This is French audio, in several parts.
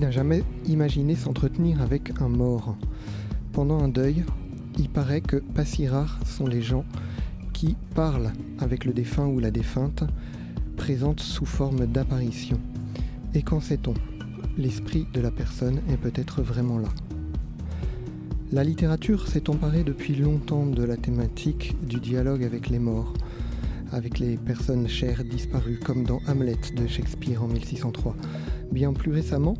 N'a jamais imaginé s'entretenir avec un mort Pendant un deuil, il paraît que pas si rares sont les gens qui parlent avec le défunt ou la défunte, présente sous forme d'apparition. Et qu'en sait-on? L'esprit de la personne est peut-être vraiment là. La littérature s'est emparée depuis longtemps de la thématique du dialogue avec les morts, avec les personnes chères disparues, comme dans Hamlet de Shakespeare en 1603. Bien plus récemment,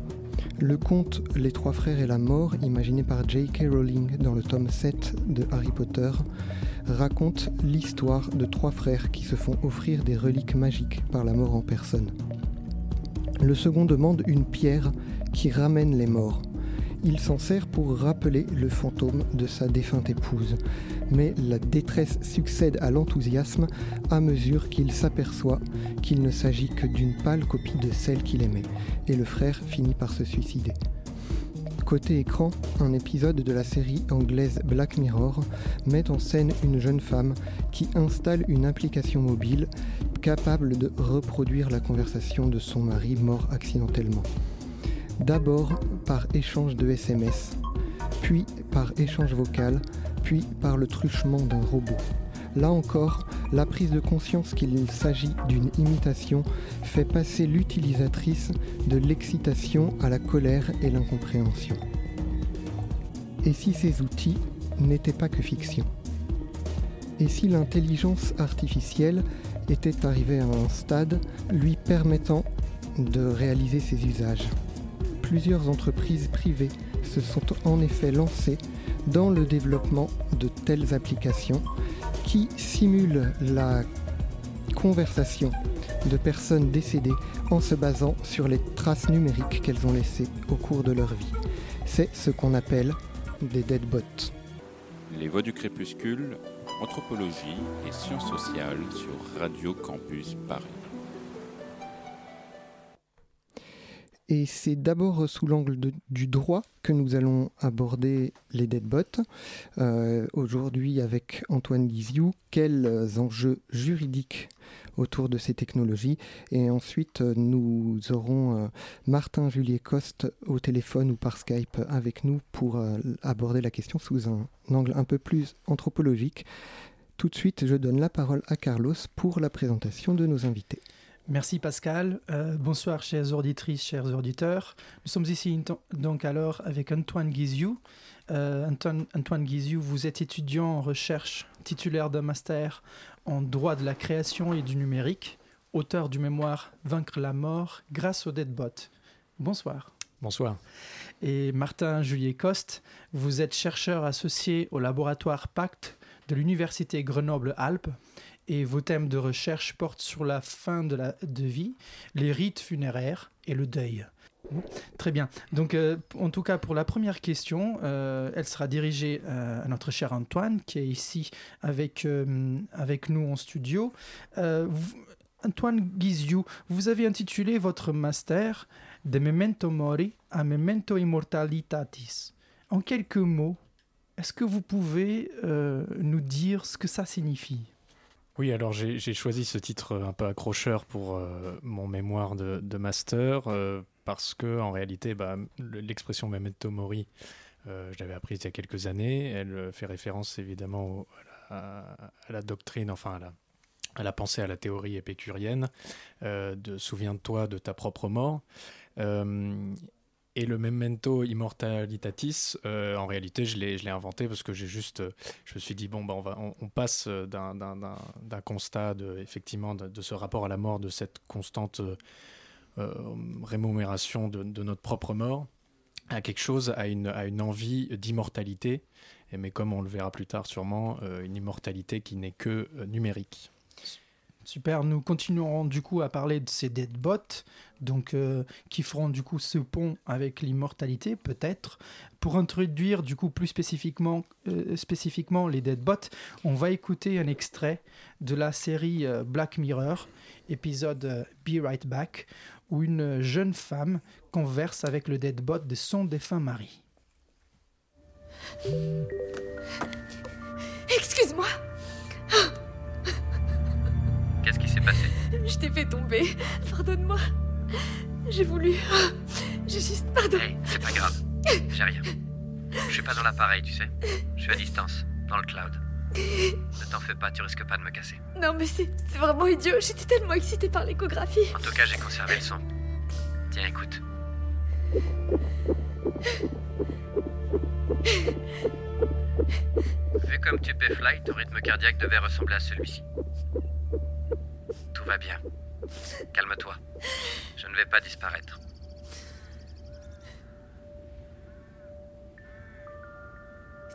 le conte Les Trois Frères et la Mort, imaginé par J.K. Rowling dans le tome 7 de Harry Potter, raconte l'histoire de trois frères qui se font offrir des reliques magiques par la mort en personne. Le second demande une pierre qui ramène les morts. Il s'en sert pour rappeler le fantôme de sa défunte épouse. Mais la détresse succède à l'enthousiasme à mesure qu'il s'aperçoit qu'il ne s'agit que d'une pâle copie de celle qu'il aimait, et le frère finit par se suicider. Côté écran, un épisode de la série anglaise Black Mirror met en scène une jeune femme qui installe une application mobile capable de reproduire la conversation de son mari mort accidentellement. D'abord par échange de SMS, puis par échange vocal, puis par le truchement d'un robot. Là encore, la prise de conscience qu'il s'agit d'une imitation fait passer l'utilisatrice de l'excitation à la colère et l'incompréhension. Et si ces outils n'étaient pas que fiction? Et si l'intelligence artificielle était arrivée à un stade lui permettant de réaliser ses usages? Plusieurs entreprises privées se sont en effet lancées dans le développement de telles applications qui simulent la conversation de personnes décédées en se basant sur les traces numériques qu'elles ont laissées au cours de leur vie. C'est ce qu'on appelle des deadbots. Les voix du crépuscule, anthropologie et sciences sociales sur Radio Campus Paris. Et c'est d'abord sous l'angle du droit que nous allons aborder les deadbots. Euh, Aujourd'hui, avec Antoine Guiziou, quels enjeux juridiques autour de ces technologies. Et ensuite, nous aurons euh, Martin Juliet Coste au téléphone ou par Skype avec nous pour euh, aborder la question sous un angle un peu plus anthropologique. Tout de suite, je donne la parole à Carlos pour la présentation de nos invités. Merci Pascal. Euh, bonsoir chères auditrices, chers auditeurs. Nous sommes ici donc alors avec Antoine Guiziou. Euh, Antoine, Antoine Guiziou, vous êtes étudiant en recherche, titulaire d'un master en droit de la création et du numérique, auteur du mémoire Vaincre la mort grâce au Deadbot. Bonsoir. Bonsoir. Et Martin Juliet Coste, vous êtes chercheur associé au laboratoire Pacte de l'Université Grenoble-Alpes et vos thèmes de recherche portent sur la fin de la de vie, les rites funéraires et le deuil. Très bien. Donc, euh, en tout cas, pour la première question, euh, elle sera dirigée euh, à notre cher Antoine, qui est ici avec, avec nous en studio. Antoine Guiziou, vous avez intitulé votre master De Memento Mori a Memento Immortalitatis. En quelques mots, est-ce que vous pouvez nous dire ce que ça signifie? Oui, alors j'ai choisi ce titre un peu accrocheur pour euh, mon mémoire de, master euh, parce que en réalité, bah, l'expression memento mori, euh, je l'avais apprise il y a quelques années. Elle fait référence évidemment à, la, doctrine, enfin à la, à la pensée, à la théorie épicurienne de souviens-toi de ta propre mort. Et le memento immortalitatis, euh, en réalité, je l'ai inventé parce que j'ai juste, euh, je me suis dit bon, bah, on, passe d'un constat de, effectivement de, ce rapport à la mort, de cette constante euh, rémunération de, notre propre mort, à quelque chose, à une envie d'immortalité. Mais comme on le verra plus tard sûrement, une immortalité qui n'est que numérique. Super, nous continuerons du coup à parler de ces deadbots, donc euh, qui feront du coup ce pont avec l'immortalité peut-être. Pour introduire du coup plus spécifiquement, euh, les deadbots, on va écouter un extrait de la série euh, Black Mirror, épisode Be Right Back, où une jeune femme converse avec le deadbot de son défunt mari. Excuse-moi Qu'est-ce qui s'est passé Je t'ai fait tomber. Pardonne-moi. J'ai voulu. J'ai juste pardon. Hey, c'est pas grave. J'ai rien. Je suis pas dans l'appareil, tu sais. Je suis à distance, dans le cloud. Ne t'en fais pas, tu risques pas de me casser. Non, mais c'est vraiment idiot. J'étais tellement excitée par l'échographie. En tout cas, j'ai conservé le son. Tiens, écoute. Vu comme tu paies fly, ton rythme cardiaque devait ressembler à celui-ci. Tout va bien. Calme-toi. Je ne vais pas disparaître.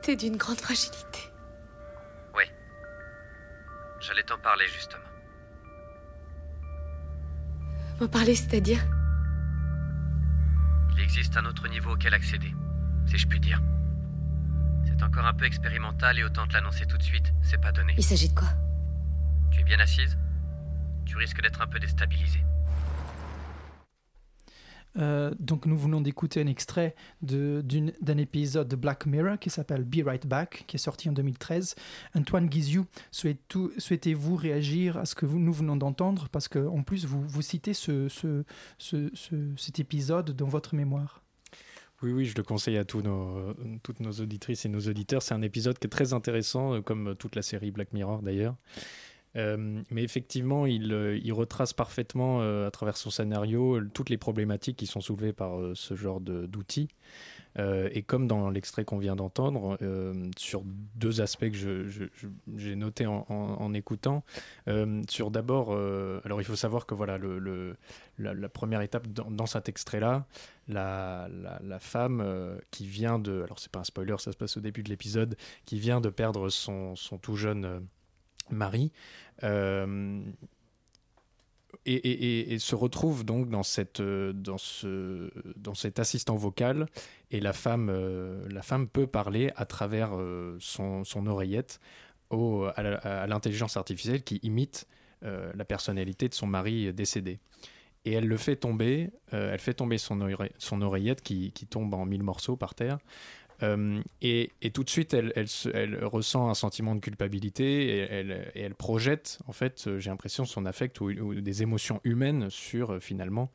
T'es d'une grande fragilité. J'allais t'en parler justement. M'en parler, c'est-à-dire? Il existe un autre niveau auquel accéder, si je puis dire. C'est encore un peu expérimental et autant te l'annoncer tout de suite, c'est pas donné. Il s'agit de quoi? Tu es bien assise? Tu risques d'être un peu déstabilisée. Euh, donc nous venons d'écouter un extrait d'un épisode de Black Mirror qui s'appelle Be Right Back, qui est sorti en 2013. Antoine Guizou, souhaitez-vous réagir à ce que vous- nous venons d'entendre? Parce qu'en plus, vous, vous citez ce, ce- ce- ce- cet épisode dans votre mémoire. Oui, oui, je le conseille à tous nos, toutes nos auditrices et nos auditeurs. C'est un épisode qui est très intéressant, euh, comme toute la série Black Mirror d'ailleurs. Euh, mais effectivement, il, euh, retrace parfaitement euh, à travers son scénario toutes les problématiques qui sont soulevées par ce genre d'outils. Et comme dans l'extrait qu'on vient d'entendre, sur deux aspects que j'ai notés en, écoutant, sur d'abord, alors il faut savoir que voilà, la, première étape dans, cet extrait-là, la, femme qui vient de, alors c'est pas un spoiler, ça se passe au début de l'épisode, qui vient de perdre son tout jeune euh, mari, euh, et, se retrouve donc dans, cette, euh, dans, ce, dans cet assistant vocal, et la femme, euh, la femme peut parler à travers son, son oreillette au, à l'intelligence artificielle qui imite la personnalité de son mari décédé. Et elle le fait tomber, elle fait tomber son, son oreillette qui, qui tombe en mille morceaux par terre. Euh, et, tout de suite, elle, elle, se- elle ressent un sentiment de culpabilité et elle, et elle projette, en fait, euh, j'ai l'impression, son affect ou, des émotions humaines sur euh, finalement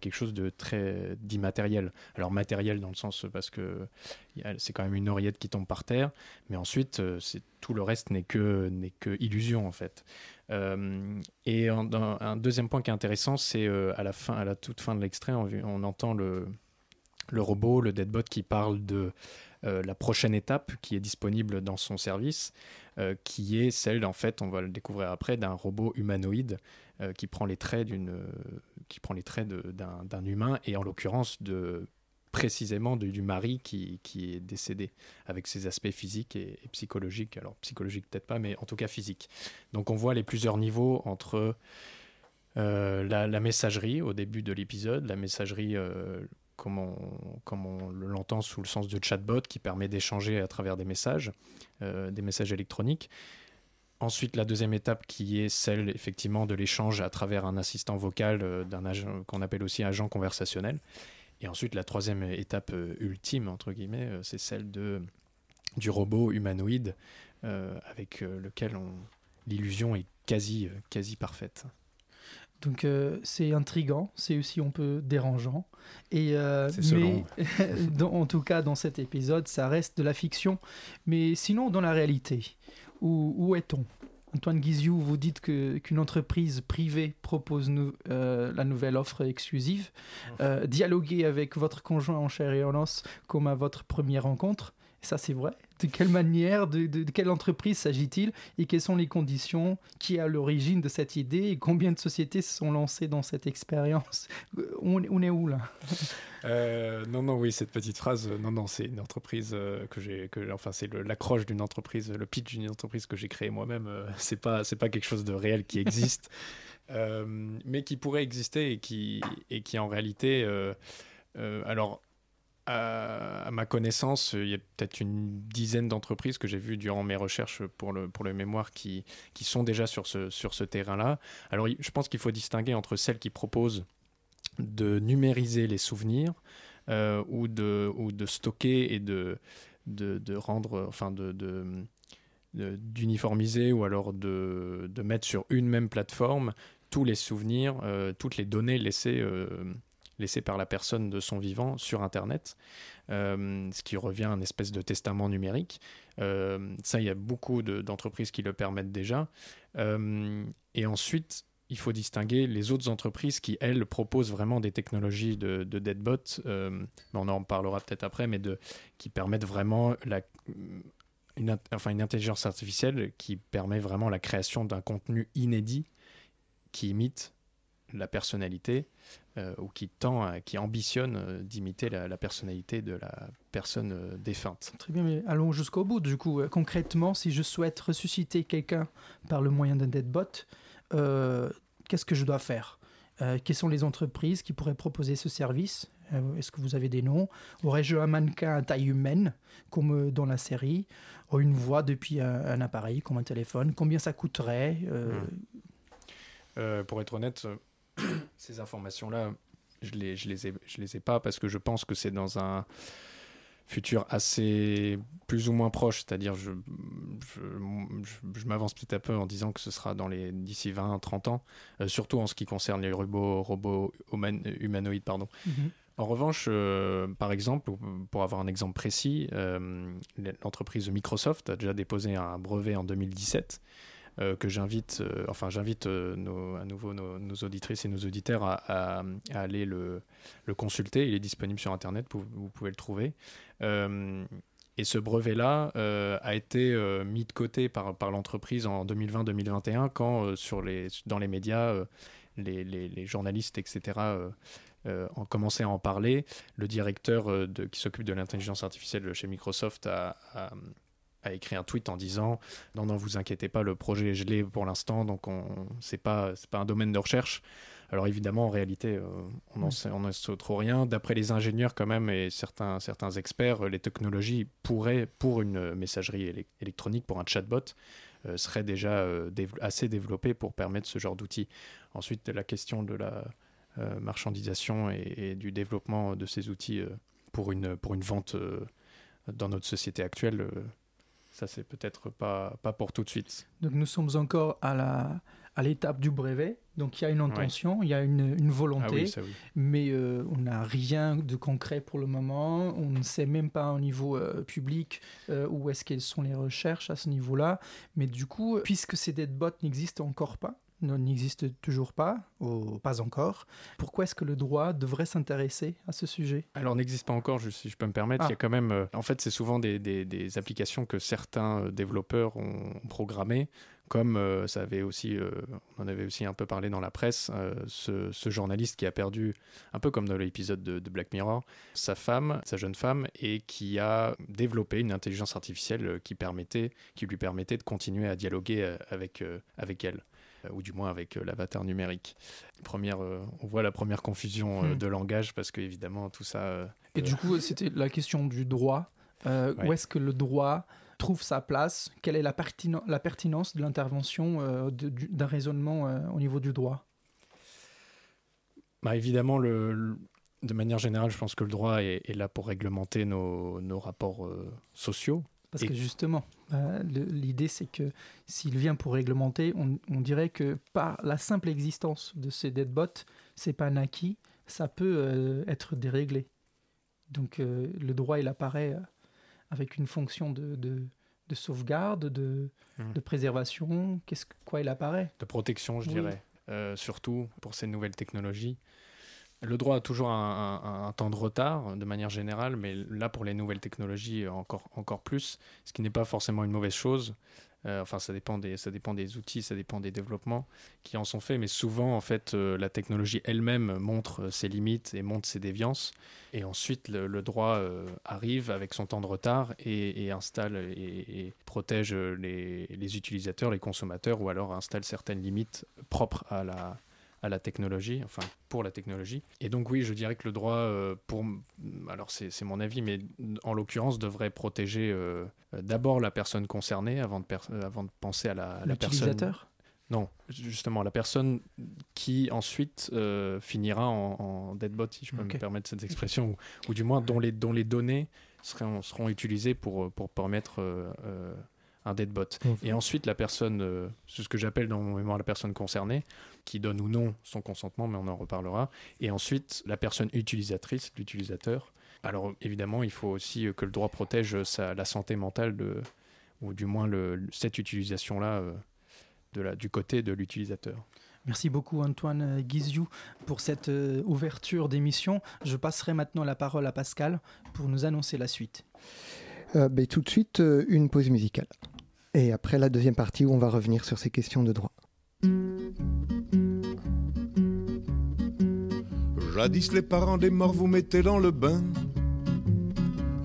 quelque chose de très d'immatériel. Alors matériel dans le sens parce que c'est quand même une oreillette qui tombe par terre, mais ensuite, tout le reste n'est que, que illusion en fait. Et un deuxième point qui est intéressant, c'est à la toute fin de l'extrait, on entend le, le robot, le deadbot qui parle de euh, la prochaine étape qui est disponible dans son service, euh, qui est celle, en fait, on va le découvrir après, d'un robot humanoïde euh, qui prend les traits d'un, humain et en l'occurrence de précisément du mari qui, qui est décédé avec ses aspects physiques et, psychologiques. Alors psychologiques peut-être pas, mais en tout cas physiques. Donc on voit les plusieurs niveaux entre la, messagerie au début de l'épisode, la messagerie comme on, comme on l'entend sous le sens de chatbot qui permet d'échanger à travers des messages, euh, des messages électroniques. Ensuite, la deuxième étape qui est celle effectivement de l'échange à travers un assistant vocal euh, qu'on appelle aussi agent conversationnel. Et ensuite, la troisième étape euh, ultime, entre guillemets, c'est celle de, du robot humanoïde avec lequel on, l'illusion est quasi, quasi parfaite. Donc euh, c'est intrigant, c'est aussi un peu dérangeant. Et, euh, mais dans- en tout cas, dans cet épisode, ça reste de la fiction. Mais sinon, dans la réalité, où, où est-on? Antoine Guiziou, vous dites que- qu'une entreprise privée propose nous, euh, la nouvelle offre exclusive. Dialoguer avec votre conjoint en chair et en os comme à votre première rencontre. Ça, c'est vrai. De quelle manière, de, de- de quelle entreprise s'agit-il et quelles sont les conditions qui est à l'origine de cette idée et combien de sociétés se sont lancées dans cette expérience on, on est où là? Euh, non, non, oui, cette petite phrase, euh, non, non, c'est une entreprise euh, que j'ai, que, enfin, c'est l'accroche d'une entreprise, le pitch d'une entreprise que j'ai créée moi-même. c'est pas, c'est pas quelque chose de réel qui existe, euh, mais qui pourrait exister et qui, et qui en réalité, euh, euh, alors. À, ma connaissance, il y a peut-être une dizaine d'entreprises que j'ai vues durant mes recherches pour le, pour le mémoire qui, qui sont déjà sur ce, sur ce terrain-là. Alors, je pense qu'il faut distinguer entre celles qui proposent de numériser les souvenirs euh, ou, de, ou de stocker et de, de, rendre, enfin de- d'uniformiser ou alors de, de mettre sur une même plateforme tous les souvenirs, euh, toutes les données laissées, euh, laissé par la personne de son vivant sur Internet, ce qui revient à une espèce de testament numérique. ça, il y a beaucoup d'entreprises qui le permettent déjà. et ensuite, il faut distinguer les autres entreprises qui, elles, proposent vraiment des technologies de, de deadbot, euh, on en parlera peut-être après, mais qui permettent vraiment une, intelligence artificielle qui permet vraiment la création d'un contenu inédit qui imite la personnalité euh, ou qui tend, qui ambitionne euh, d'imiter la, personnalité de la personne défunte. Très bien, mais allons jusqu'au bout. Du coup, concrètement, si je souhaite ressusciter quelqu'un par le moyen d'un deadbot, euh, qu'est-ce que je dois faire? Euh, Quelles sont les entreprises qui pourraient proposer ce service? Euh, Est-ce que vous avez des noms? Aurais-je un mannequin à taille humaine, comme dans la série? Ou une voix depuis un, appareil, comme un téléphone? Combien ça coûterait? Hmm. Pour être honnête, ces informations-là, je les, je les, ai, je les ai pas parce que je pense que c'est dans un futur assez plus ou moins proche, c'est-à-dire je, je, m'avance petit à peu en disant que ce sera dans les d'ici 20-30 ans, euh, surtout en ce qui concerne les robots, robots humanoïdes. Pardon. Mhm. En revanche, euh, par exemple, pour avoir un exemple précis, euh, l'entreprise Microsoft a déjà déposé un brevet en 2017 euh, que j'invite, euh, enfin j'invite euh, à nouveau nos, auditrices et nos auditeurs à, aller le, consulter. Il est disponible sur Internet, vous, pouvez le trouver. et ce brevet-là a été mis de côté par, l'entreprise en 2020-2021 quand dans les médias, les, journalistes, etc., ont commencé à en parler. Le directeur qui s'occupe de l'intelligence artificielle chez Microsoft a écrit un tweet en disant non non vous inquiétez pas le projet est gelé pour l'instant donc on c'est pas c'est pas un domaine de recherche alors évidemment en réalité euh, on n'en sait, on sait trop rien. D'après les ingénieurs quand même et certains certains experts les technologies pourraient pour une messagerie électronique pour un chatbot euh, seraient déjà euh, assez développées pour permettre ce genre d'outils. Ensuite la question de la marchandisation et, et, du développement de ces outils pour une pour une vente dans notre société actuelle ça c'est peut-être pas, pas pour tout de suite. Donc nous sommes encore à la à l'étape du brevet. Donc il y a une intention, il y a une, une volonté, ah mais euh, on n'a rien de concret pour le moment. On ne sait même pas au niveau euh, public euh, où est-ce qu'elles sont les recherches à ce niveau-là. Mais du coup, puisque ces deadbots n'existent encore pas, n'existe toujours pas, ou pas encore. Pourquoi est-ce que le droit devrait s'intéresser à ce sujet? Alors, n'existe pas encore, si je peux me permettre. Il y a ah. quand même. Euh, en fait, c'est souvent des, des, applications que certains euh, développeurs ont programmées. Comme euh, ça avait aussi, on en avait aussi un peu parlé dans la presse, ce, ce, journaliste qui a perdu, un peu comme dans l'épisode de, de, Black Mirror, sa femme, sa jeune femme, et qui a développé une intelligence artificielle qui permettait, qui lui permettait de continuer à dialoguer avec, avec elle. Euh, ou du moins avec euh, l'avatar numérique. Première, euh, on voit la première confusion hmm. de langage parce que évidemment tout ça. Et du coup, c'était la question du droit. Où est-ce que le droit trouve sa place? Quelle est la, la pertinence de l'intervention d'un raisonnement au niveau du droit? Bah, Évidemment, le, de manière générale, je pense que le droit est, là pour réglementer nos, nos rapports sociaux. Parce que justement, bah, l'idée c'est que s'il vient pour réglementer, on, dirait que par la simple existence de ces deadbots, c'est pas un acquis, ça peut euh, être déréglé. Donc euh, le droit il apparaît euh, avec une fonction de, de, sauvegarde, de, mmh. de préservation. Qu'est-ce quoi il apparaît? De protection, je dirais. surtout pour ces nouvelles technologies. Le droit a toujours un, temps de retard de manière générale, mais là pour les nouvelles technologies encore, plus, ce qui n'est pas forcément une mauvaise chose. Euh, enfin, ça dépend, des, outils, ça dépend des développements qui en sont faits, mais souvent en fait euh, la technologie elle-même montre ses limites et montre ses déviances, et ensuite le, droit euh, arrive avec son temps de retard et, installe et, protège les, les utilisateurs, les consommateurs, ou alors installe certaines limites propres à la, à la technologie, enfin pour la technologie. Et donc oui, je dirais que le droit, euh, pour, alors c'est mon avis, mais en l'occurrence devrait protéger euh, d'abord la personne concernée avant de, euh, avant de penser à la, la personne. Non, justement, la personne qui ensuite finira en, deadbot, si je peux me permettre cette expression, ou, du moins dont les, dont les données seront, seront utilisées pour, pour permettre un deadbot. Mmh. Et ensuite, la personne, euh, c'est ce que j'appelle dans mon mémoire la personne concernée, qui donne ou non son consentement, mais on en reparlera. Et ensuite, la personne utilisatrice, l'utilisateur. Alors évidemment, il faut aussi euh, que le droit protège sa, la santé mentale de, ou du moins le, cette utilisation-là euh, de la, du côté de l'utilisateur. Merci beaucoup Antoine euh, Guiziou pour cette euh, ouverture d'émission. Je passerai maintenant la parole à Pascal pour nous annoncer la suite. Euh, ben, tout de suite, euh, une pause musicale. Et après la deuxième partie où on va revenir sur ces questions de droit. Jadis les parents des morts vous mettaient dans le bain.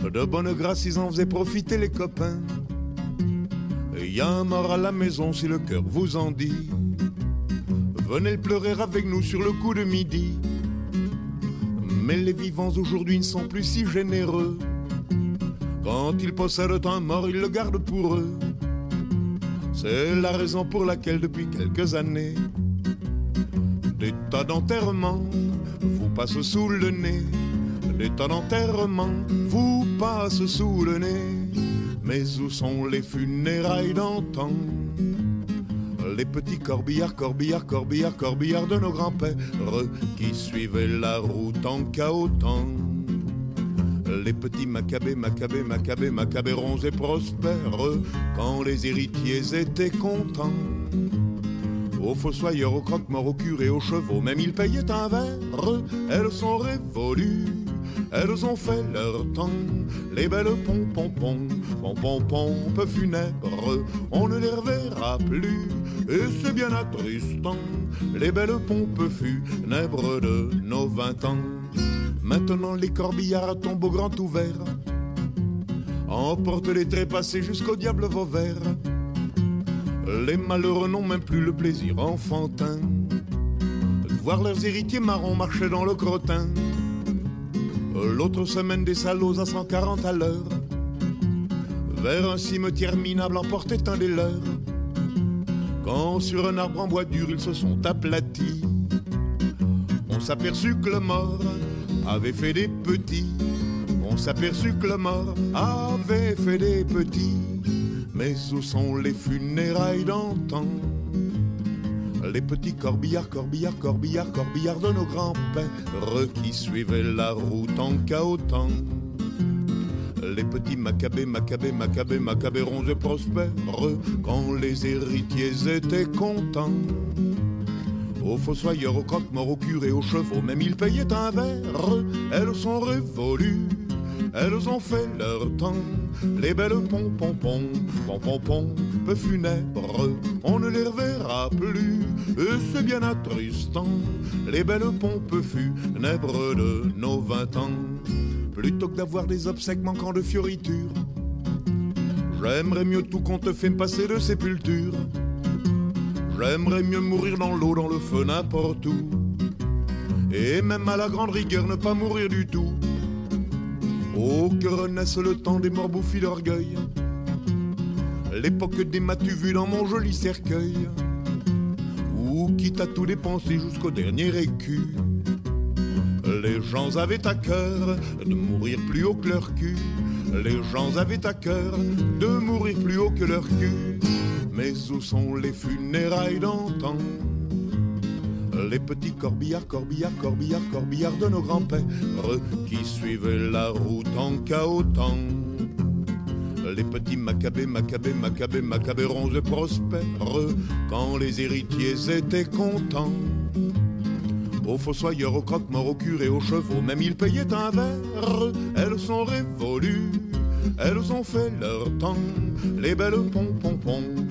De bonne grâce ils en faisaient profiter les copains. Y a un mort à la maison si le cœur vous en dit. Venez le pleurer avec nous sur le coup de midi. Mais les vivants aujourd'hui ne sont plus si généreux. Quand ils possèdent un mort, ils le gardent pour eux. C'est la raison pour laquelle depuis quelques années, des tas d'enterrements passent sous le nez. Des tas d'enterrements vous passent sous le nez. Mais où sont les funérailles d'antan? Les petits corbillards, corbillards, corbillards, corbillards de nos grands-pères qui suivaient la route en chaotant. Les petits macabées, macabées, macabées, macabérons et prospères quand les héritiers étaient contents. Aux fossoyeurs, aux croque-morts, aux curés, aux chevaux, même ils payaient un verre. Elles sont révolues, elles ont fait leur temps. Les belles pom-pom-pom, pom-pom-pom, funèbres, on ne les reverra plus. Et c'est bien attristant, les belles pompes funèbres de nos vingt ans. Maintenant les corbillards tombent au grand ouvert, emportent les trépassés jusqu'au diable Vauvert. Les malheureux n'ont même plus le plaisir enfantin de voir leurs héritiers marrons marcher dans le crottin. L'autre semaine, des salauds à 140 à l'heure vers un cimetière minable emportait un des leurs. Quand sur un arbre en bois dur ils se sont aplatis, on s'aperçut que le mort avait fait des petits. On s'aperçut que le mort avait fait des petits. Mais où sont les funérailles d'antan? Les petits corbillards, corbillards, corbillards, corbillards de nos grands-pères qui suivaient la route en chaotant. Les petits macabées, macabées, macabées, macabérons et prospères quand les héritiers étaient contents. Aux fossoyeurs, aux croque-morts, aux curés, aux chevaux, même ils payaient un verre. Elles sont révolues, elles ont fait leur temps. Les belles pom-pom-pom, funèbres, on ne les reverra plus. Et c'est bien attristant, les belles pompes funèbres de nos vingt ans. Plutôt que d'avoir des obsèques manquant de fioritures, j'aimerais mieux tout qu'on te fait passer de sépulture. J'aimerais mieux mourir dans l'eau, dans le feu, n'importe où. Et même à la grande rigueur, ne pas mourir du tout. Oh, que renaisse le temps des morts bouffis d'orgueil. L'époque des m'as-tu vu dans mon joli cercueil. Ou quitte à tout dépenser jusqu'au dernier écu. Les gens avaient à cœur de mourir plus haut que leur cul. Les gens avaient à cœur de mourir plus haut que leur cul. Mais où sont les funérailles d'antan? Les petits corbillards, corbillards, corbillards, corbillards de nos grands-pères qui suivaient la route en chaotant. Les petits macabées, macabées, macabées, macabérons et prospères quand les héritiers étaient contents. Aux fossoyeurs, aux croque-morts, aux curés, aux chevaux, même ils payaient un verre. Elles sont révolues, elles ont fait leur temps. Les belles pom-pom-pom,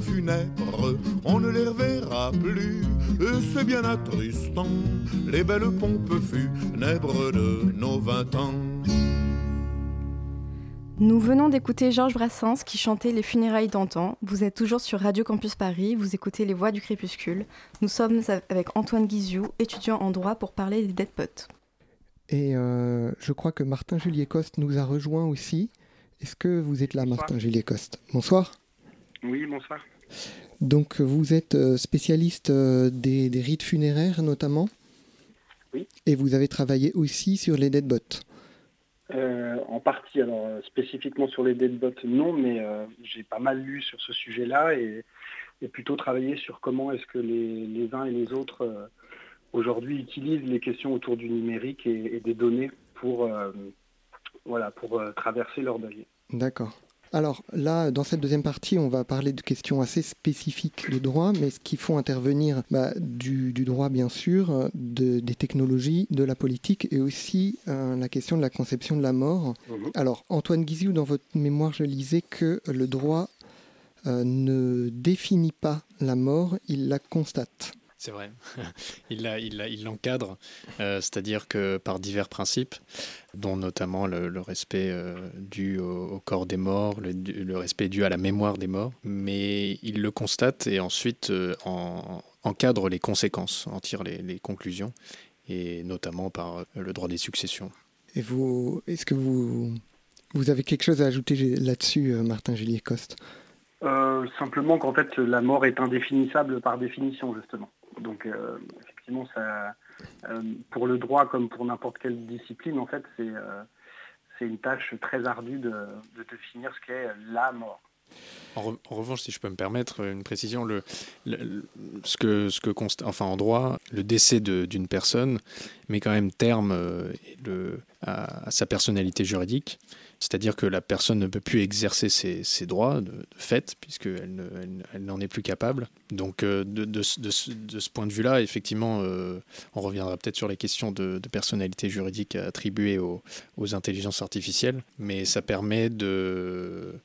funèbres, on ne les reverra plus. Et c'est bien attristant, les belles pompes funèbres de nos vingt ans. Nous venons d'écouter Georges Brassens qui chantait Les funérailles d'antan. Vous êtes toujours sur Radio Campus Paris, vous écoutez Les Voix du Crépuscule. Nous sommes avec Antoine Guiziou, étudiant en droit, pour parler des dead potes. Et euh, je crois que Martin Juliet Coste nous a rejoint aussi. Est-ce que vous êtes là, Bonsoir. Martin Juliet Coste Bonsoir. Oui, bonsoir. Donc, vous êtes euh, spécialiste euh, des, des rites funéraires, notamment? Oui. Et vous avez travaillé aussi sur les dead bots? En partie, alors spécifiquement sur les deadbots, non, mais j'ai pas mal lu sur ce sujet-là et, plutôt travaillé sur comment est-ce que les, uns et les autres aujourd'hui utilisent les questions autour du numérique et, des données pour, voilà, pour traverser leur deuil. D'accord. Alors là, dans cette deuxième partie, on va parler de questions assez spécifiques de droit, mais ce qui font intervenir bah, du, droit bien sûr, des technologies, de la politique et aussi euh, la question de la conception de la mort. Mhm. Alors Antoine Guizou, dans votre mémoire, je lisais que le droit euh, ne définit pas la mort, il la constate. C'est vrai. il l'encadre, il, euh, c'est-à-dire que par divers principes, dont notamment le, respect euh, dû au, corps des morts, le, respect dû à la mémoire des morts, mais il le constate et ensuite euh, encadre les conséquences, en tire les, conclusions, et notamment par le droit des successions. Et vous, est-ce que vous, vous avez quelque chose à ajouter là-dessus, Martin Juliet Coste Simplement qu'en fait, la mort est indéfinissable par définition, justement. Donc euh, effectivement, ça, euh, pour le droit comme pour n'importe quelle discipline, en fait, c'est euh, une tâche très ardue de, définir ce qu'est la mort. En, revanche, si je peux me permettre une précision, le, ce que, ce que enfin en droit, le décès d'une personne met quand même terme à, sa personnalité juridique. C'est-à-dire que la personne ne peut plus exercer ses, droits de, fait, puisqu'elle n'en est plus capable. Donc euh, de, ce point de vue-là, effectivement, euh, on reviendra peut-être sur les questions de, personnalité juridique attribuées aux, intelligences artificielles, mais ça permet de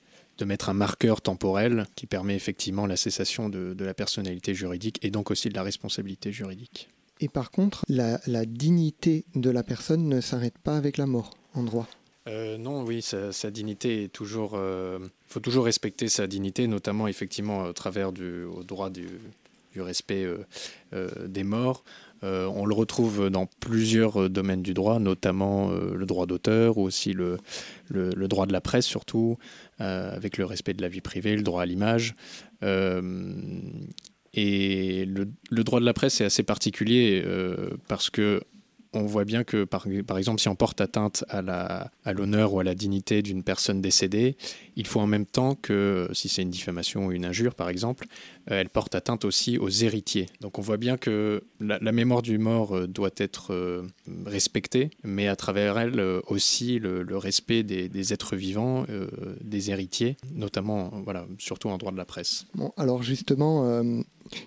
mettre un marqueur temporel qui permet effectivement la cessation de, la personnalité juridique et donc aussi de la responsabilité juridique. Et par contre, la dignité de la personne ne s'arrête pas avec la mort en droit. Euh, non, oui, sa, dignité est toujours. Il euh, faut toujours respecter sa dignité, notamment effectivement au travers du droit du, respect euh, des morts. on le retrouve dans plusieurs domaines du droit, notamment le droit d'auteur ou aussi le, droit de la presse, surtout, avec le respect de la vie privée, le droit à l'image. et le, droit de la presse est assez particulier parce que on voit bien que, par, exemple, si on porte atteinte à l'honneur ou à la dignité d'une personne décédée, il faut en même temps que, si c'est une diffamation ou une injure, par exemple, euh, elle porte atteinte aussi aux héritiers. Donc on voit bien que la, mémoire du mort euh, doit être euh, respectée, mais à travers elle aussi le, respect des, êtres vivants, des héritiers, notamment, voilà, surtout en droit de la presse. Bon, alors justement,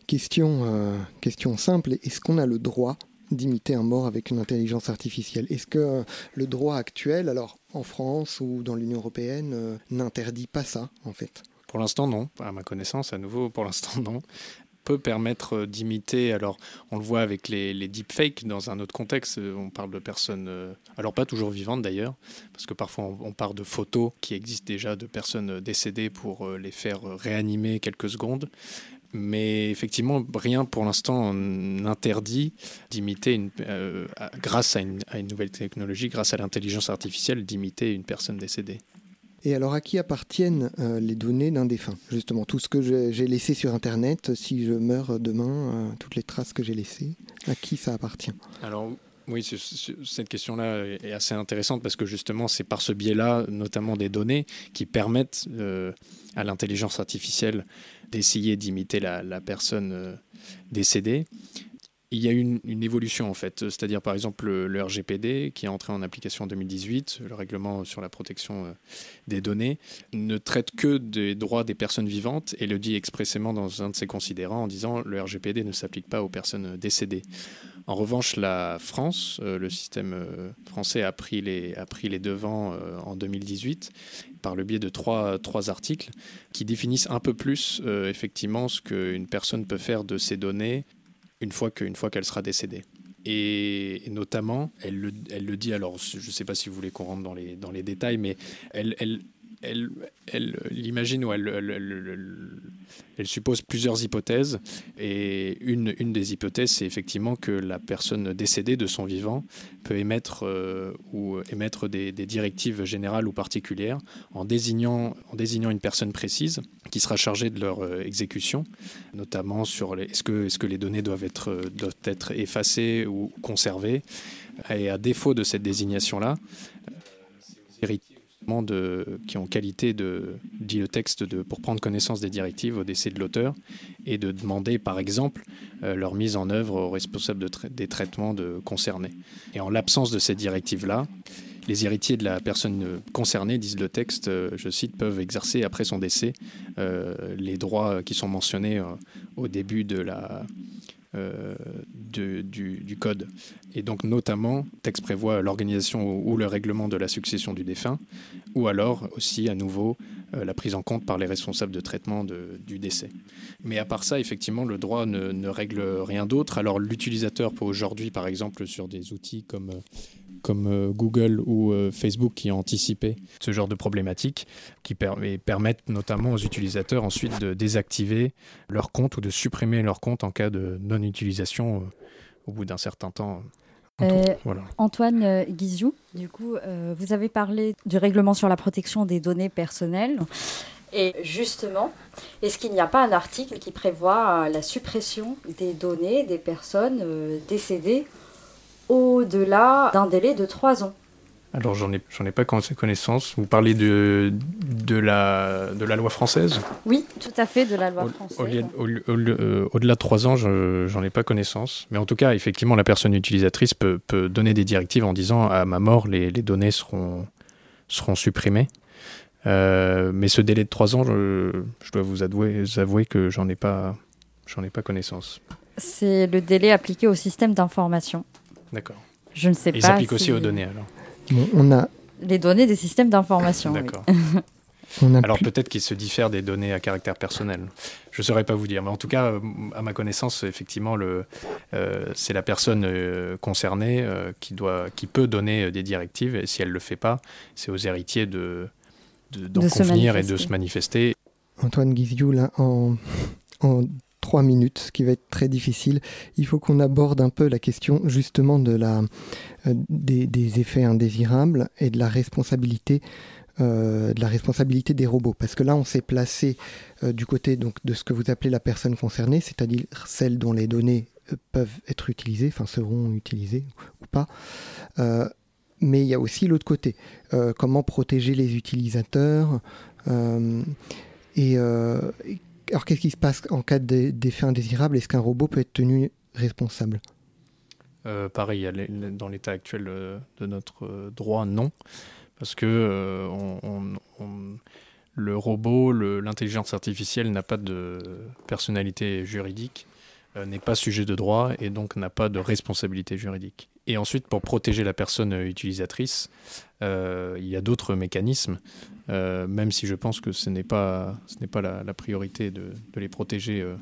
question, question simple, est-ce qu'on a le droit d'imiter un mort avec une intelligence artificielle. Est-ce que euh, le droit actuel, alors en France ou dans l'Union européenne, euh, n'interdit pas ça en fait? Pour l'instant non, à ma connaissance, à nouveau, pour l'instant non peut permettre euh, d'imiter, alors on le voit avec les, deepfakes dans un autre contexte, on parle de personnes, alors pas toujours vivantes d'ailleurs, parce que parfois on, on, parle de photos qui existent déjà de personnes décédées pour les faire réanimer quelques secondes, mais effectivement, rien pour l'instant n'interdit d'imiter, euh, grâce à une, nouvelle technologie, grâce à l'intelligence artificielle, d'imiter une personne décédée. Et alors, à qui appartiennent euh, les données d'un défunt? Justement, tout ce que j'ai laissé sur Internet, si je meurs demain, euh, toutes les traces que j'ai laissées, à qui ça appartient? Alors, oui, cette question-là est assez intéressante parce que justement, c'est par ce biais-là, notamment des données, qui permettent à l'intelligence artificielle d'essayer d'imiter la, personne euh, décédée. Il y a une, une évolution en fait, c'est-à-dire par exemple le, RGPD qui est entré en application en 2018, le règlement sur la protection euh, des données, ne traite que des droits des personnes vivantes et le dit expressément dans un de ses considérants en disant le RGPD ne s'applique pas aux personnes décédées. En revanche, la France, euh, le système français a pris les, a pris les devants en 2018 par le biais de trois, trois articles qui définissent un peu plus euh, effectivement ce qu'une personne peut faire de ses données une fois qu'elle sera décédée. Et, notamment, elle le, elle le, dit, alors je ne sais pas si vous voulez qu'on rentre dans les, dans les détails, mais elle, elle, elle, l'imagine ou elle, suppose plusieurs hypothèses. Et une, des hypothèses, c'est effectivement que la personne décédée de son vivant peut émettre euh, ou émettre des, directives générales ou particulières en désignant, une personne précise qui sera chargée de leur euh, exécution, notamment sur est-ce que, est -ce que les données doivent être, doivent être effacées ou conservées. Et à défaut de cette désignation-là, de, qui ont qualité de, dit le texte, de, pour prendre connaissance des directives au décès de l'auteur et de demander, par exemple, euh, leur mise en œuvre aux responsables des traitements de, concernés. Et en l'absence de ces directives-là, les héritiers de la personne concernée, disent le texte, euh, je cite, peuvent exercer après son décès euh, les droits qui sont mentionnés au début de la, euh, du, code. Et donc notamment, le texte prévoit l'organisation ou, le règlement de la succession du défunt, ou alors aussi à nouveau euh, la prise en compte par les responsables de traitement du décès. Mais à part ça, effectivement, le droit ne, ne règle rien d'autre. Alors l'utilisateur peut aujourd'hui, par exemple, sur des outils comme euh, comme euh, Google ou euh, Facebook qui ont anticipé ce genre de problématiques, qui permettent notamment aux utilisateurs ensuite de désactiver leur compte ou de supprimer leur compte en cas de non-utilisation euh, au bout d'un certain temps. Antoine Guizou, du coup, vous avez parlé du règlement sur la protection des données personnelles. Et justement, est-ce qu'il n'y a pas un article qui prévoit la suppression des données des personnes décédées au-delà d'un délai de trois ans. Alors j'en ai, j'en ai pas connaissance. Vous parlez de, de, la, de la loi française? Oui, tout à fait, de la loi française. Euh, au-delà de trois ans, je, j'en ai pas connaissance. Mais en tout cas, effectivement, la personne utilisatrice peut, peut donner des directives en disant à ma mort, les, les données seront, seront supprimées. Euh, mais ce délai de trois ans, je, je dois vous avouer, avouer que j'en ai pas, j'en ai pas connaissance. C'est le délai appliqué au système d'information. D'accord. Je ne sais pas. Ils s'appliquent aussi aux données alors. on a les données des systèmes d'information. D'accord. Alors peut-être qu'ils se diffèrent des données à caractère personnel. Je ne saurais pas vous dire, mais en tout cas, à ma connaissance, effectivement, le, euh, c'est la personne euh, concernée euh, qui doit, qui peut donner des directives, et si elle le fait pas, c'est aux héritiers de d'en convenir et de se manifester. Antoine Guizou, là, en, en trois minutes, ce qui va être très difficile. Il faut qu'on aborde un peu la question justement de la, euh, des, effets indésirables et de la responsabilité. Euh, de la responsabilité des robots parce que là on s'est placé euh, du côté donc de ce que vous appelez la personne concernée c'est-à-dire celle dont les données peuvent être utilisées enfin seront utilisées ou pas mais il y a aussi l'autre côté comment protéger les utilisateurs et, alors qu'est-ce qui se passe en cas d'effet indésirable Est-ce qu'un robot peut être tenu responsable? Euh, Pareil, dans l'état actuel euh, de notre euh, droit, non. Parce que le robot, l'intelligence artificielle n'a pas de personnalité juridique, n'est pas sujet de droit et donc n'a pas de responsabilité juridique. Et ensuite, pour protéger la personne utilisatrice, il y a d'autres mécanismes euh, même si je pense que ce n'est pas, ce n'est pas la, priorité de, de, les protéger, euh,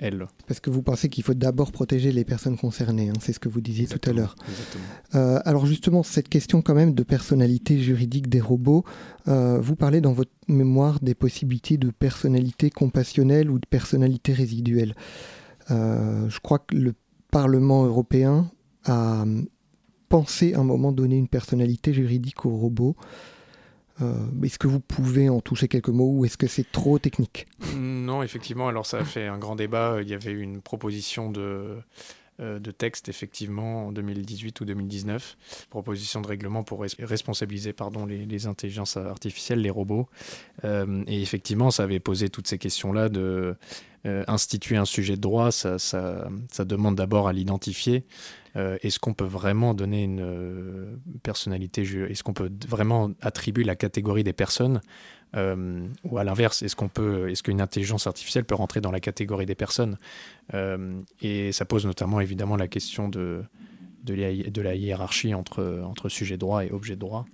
elles. Parce que vous pensez qu'il faut d'abord protéger les personnes concernées, hein, c'est ce que vous disiez tout à l'heure. Euh, alors justement, cette question quand même de personnalité juridique des robots, vous parlez dans votre mémoire des possibilités de personnalité compassionnelle ou de personnalité résiduelle. je crois que le Parlement européen a pensé à un moment donné une personnalité juridique aux robots. Euh, est-ce que vous pouvez en toucher quelques mots ou est-ce que c'est trop technique? Non, effectivement. Alors ça a fait un grand débat. Il y avait une proposition de, euh, de texte effectivement en 2018 ou 2019, proposition de règlement pour responsabiliser pardon, les, intelligences artificielles, les robots. Euh, et effectivement, ça avait posé toutes ces questions-là de instituer un sujet de droit. Ça, demande d'abord à l'identifier. Euh, est-ce qu'on peut vraiment donner une euh, personnalité Est-ce qu'on peut vraiment attribuer la catégorie des personnes? Euh, Ou à l'inverse, est-ce qu'une intelligence artificielle peut rentrer dans la catégorie des personnes? Et ça pose notamment évidemment la question de, de, la, hiérarchie entre, entre sujet droit et objet de droit.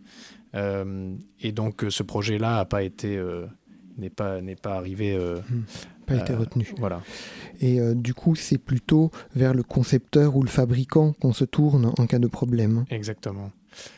et donc ce projet-là n'a pas été n'est pas n'est pas arrivé hmm été euh, retenu. Voilà. Et euh, du coup, c'est plutôt vers le concepteur ou le fabricant qu'on se tourne en cas de problème. Exactement.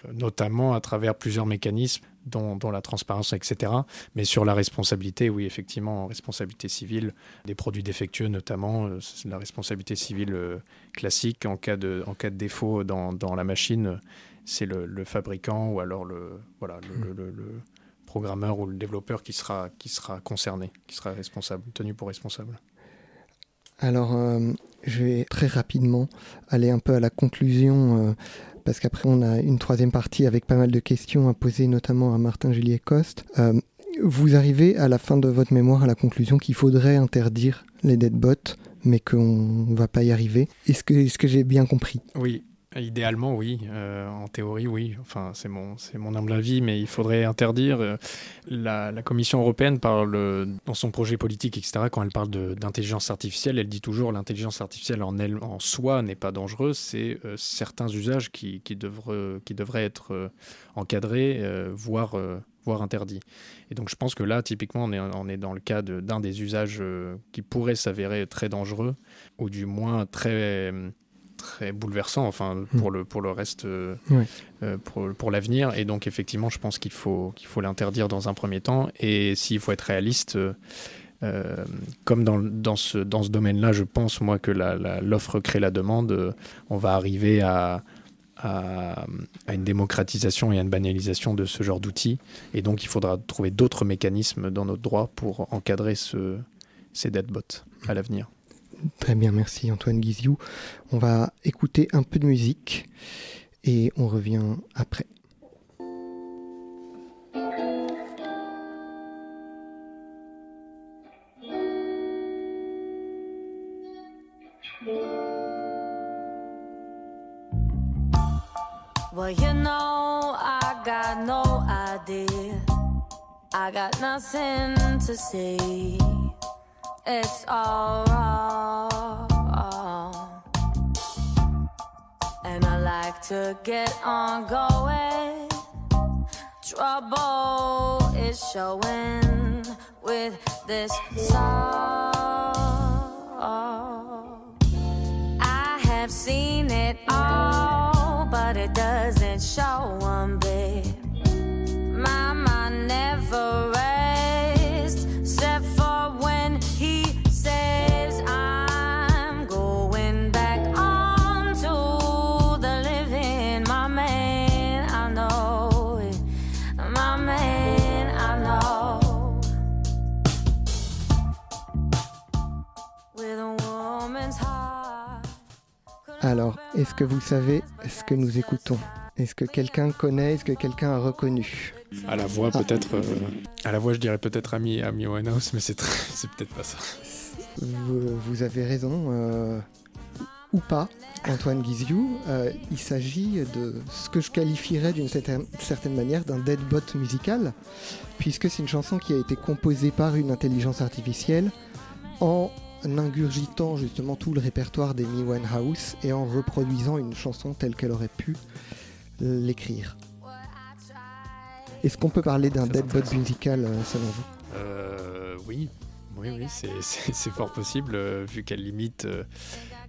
Euh, notamment à travers plusieurs mécanismes, dont, dont, la transparence, etc. Mais sur la responsabilité, oui, effectivement, responsabilité civile, des produits défectueux notamment, la responsabilité civile classique. En cas de, en cas de défaut dans, dans la machine, c'est le, fabricant ou alors le, voilà, le, le programmeur ou le développeur qui sera, qui sera concerné, qui sera responsable, tenu pour responsable. Alors, euh, je vais très rapidement aller un peu à la conclusion euh, parce qu'après on a une troisième partie avec pas mal de questions à poser, notamment à Martin Juliet Coste. Euh, vous arrivez à la fin de votre mémoire à la conclusion qu'il faudrait interdire les deadbots, mais qu'on ne va pas y arriver. Est-ce que, est que j'ai bien compris? Oui, Idéalement, oui. Euh, en théorie, oui. Enfin, c'est mon, mon humble avis, mais il faudrait interdire. Euh, la, Commission européenne parle, dans son projet politique, etc., quand elle parle d'intelligence artificielle, elle dit toujours l'intelligence artificielle en, elle, en soi n'est pas dangereuse, c'est euh, certains usages qui, qui, devraient, qui devraient être encadrés, voire, voire interdits. Et donc, je pense que là, typiquement, on est, on est dans le cas d'un des usages qui pourrait s'avérer très dangereux, ou du moins très très bouleversant enfin hmm. pour le pour le reste euh, euh, pour, pour l'avenir et donc effectivement je pense qu'il faut qu'il faut l'interdire dans un premier temps et s'il faut être réaliste euh, comme dans, dans ce, dans ce domaine-là, je pense moi que l'offre crée la demande. on va arriver à, à, à, une démocratisation et à une banalisation de ce genre d'outils. Et donc, il faudra trouver d'autres mécanismes dans notre droit pour encadrer ce, ces deadbots à l'avenir. Très bien, merci Antoine Guiziou. On va écouter un peu de musique et on revient après. It's all wrong. And I like to get on going. Trouble is showing with this song. I have seen it all, but it doesn't show one bit. My mind never Alors, est-ce que vous savez ce que nous écoutons? Est-ce que quelqu'un connaît? Est-ce que quelqu'un a reconnu? À la voix, ah. peut-être. Euh, à la voix, je dirais peut-être Amy, Amy Winehouse, mais c'est, c'est peut-être pas ça. Vous, avez raison. Euh, ou pas, Antoine Guiziou, euh, il s'agit de ce que je qualifierais d'une certaine, certaine manière d'un deadbot musical, puisque c'est une chanson qui a été composée par une intelligence artificielle en ingurgitant justement tout le répertoire d'Amy Winehouse et en reproduisant une chanson telle qu'elle aurait pu l'écrire. Est-ce qu'on peut parler d'un deadbot musical euh, selon vous? Euh, Oui, oui, oui, c'est fort possible euh, vu qu'elle limite.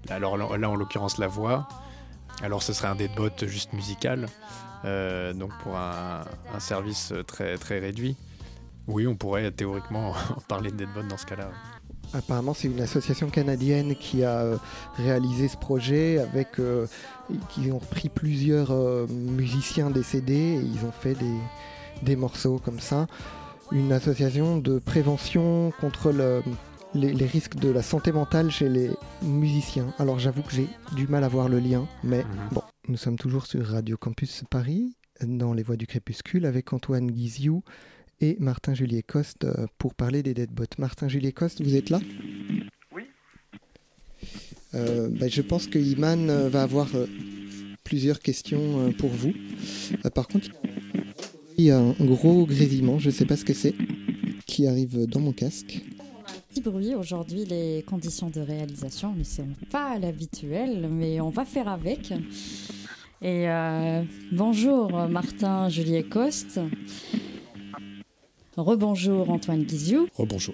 alors là, en l'occurrence, la voix. Alors ce serait un deadbot juste musical, donc pour un, un, service très très réduit. Oui, on pourrait théoriquement parler de deadbot dans ce cas-là. Apparemment, c'est une association canadienne qui a euh, réalisé ce projet avec euh, qui ont pris plusieurs euh, musiciens décédés et ils ont fait des, des, morceaux comme ça. Une association de prévention contre le, les, risques de la santé mentale chez les musiciens. Alors j'avoue que j'ai du mal à voir le lien, mais mhm. bon, nous sommes toujours sur Radio Campus Paris, dans les voies du crépuscule, avec Antoine Guiziou et Martin Juliet Coste euh, pour parler des deadbots. Martin Juliet Coste, vous êtes là? Oui. Euh, bah, je pense que Iman euh, va avoir plusieurs questions pour vous. par contre, il y a un gros grésillement, je ne sais pas ce que c'est, qui arrive dans mon casque. On a un petit bruit aujourd'hui, les conditions de réalisation ne sont pas l'habituel, mais on va faire avec. Et bonjour Martin Juliet Coste. Rebonjour Antoine Guiziou. Rebonjour.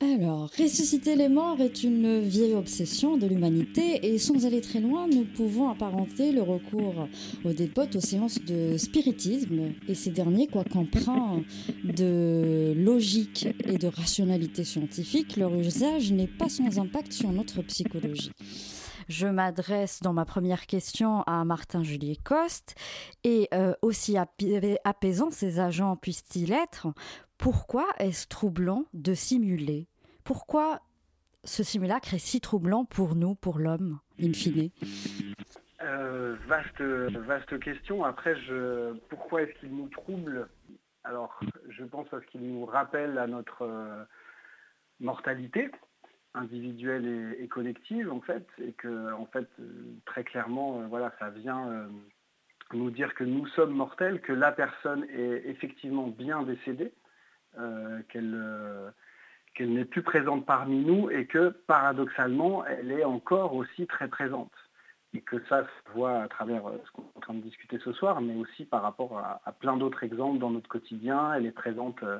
Alors, ressusciter les morts est une vieille obsession de l'humanité et sans aller très loin, nous pouvons apparenter le recours aux deadbots aux séances de spiritisme et ces derniers, quoi de logique et de rationalité scientifique, leur usage n'est pas sans impact sur notre psychologie. Je m'adresse dans ma première question à Martin Juliet Coste. Et euh, aussi apaisant ces agents puissent-ils être, pourquoi est-ce troublant de simuler? Pourquoi ce simulacre est si troublant pour nous, pour l'homme, in fine? Vaste, vaste question. Après, pourquoi est-ce qu'il nous trouble? Alors, je pense parce qu'il nous rappelle à notre mortalité individuelle et, collective, en fait, et que, en fait, très clairement, voilà, ça vient nous dire que nous sommes mortels, que la personne est effectivement bien décédée, qu'elle qu'elle n'est plus présente parmi nous et que paradoxalement, elle est encore aussi très présente. Et que ça se voit à travers euh, ce qu'on est en train de discuter ce soir, mais aussi par rapport à, plein d'autres exemples dans notre quotidien. Elle est présente euh,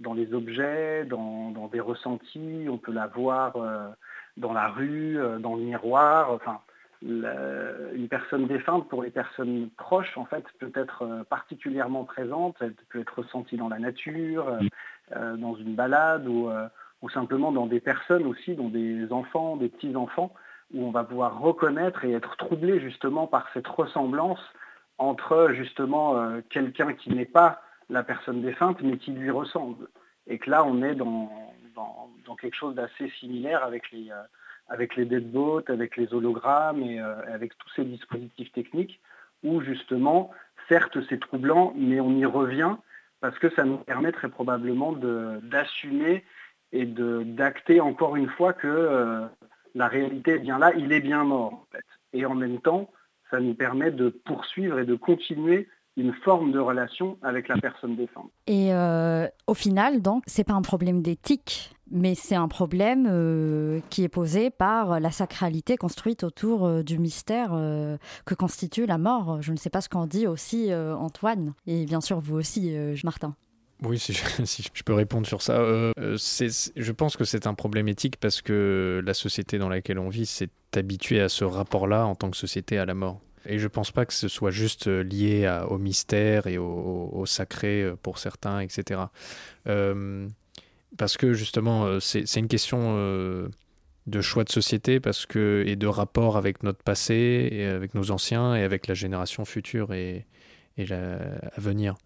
dans les objets, dans, des ressentis, on peut la voir euh, dans la rue, dans le miroir. Enfin, une personne défunte, pour les personnes proches, en fait, peut être particulièrement présente. Elle peut être ressentie dans la nature, euh, dans une balade euh, ou, simplement dans des personnes aussi, dans des enfants, des petits-enfants, où on va pouvoir reconnaître et être troublé justement par cette ressemblance entre justement euh, quelqu'un qui n'est pas la personne défunte mais qui lui ressemble. Et que là, on est dans, quelque chose d'assez similaire avec les, avec les avec les hologrammes et avec tous ces dispositifs techniques où justement, certes, c'est troublant, mais on y revient parce que ça nous permet très probablement d'assumer et d'acter encore une fois que euh, la réalité est bien là, il est bien mort. Et en même temps, ça nous permet de poursuivre et de continuer une forme de relation avec la personne défunte. Et euh, au final, donc, c'est pas un problème d'éthique, mais c'est un problème euh, qui est posé par la sacralité construite autour euh, du mystère que constitue la mort. Je ne sais pas ce qu'en dit aussi Antoine, et bien sûr vous aussi, Martin. Oui, si je, si je, peux répondre sur ça. je pense que c'est un problème éthique parce que la société dans laquelle on vit s'est habituée à ce rapport-là en tant que société à la mort. Et je pense pas que ce soit juste euh, lié au mystère et au, sacré euh, pour certains, etc. Euh, parce que justement, c'est une question de choix de société parce que, et de rapport avec notre passé, et avec nos anciens et avec la génération future et, et à venir.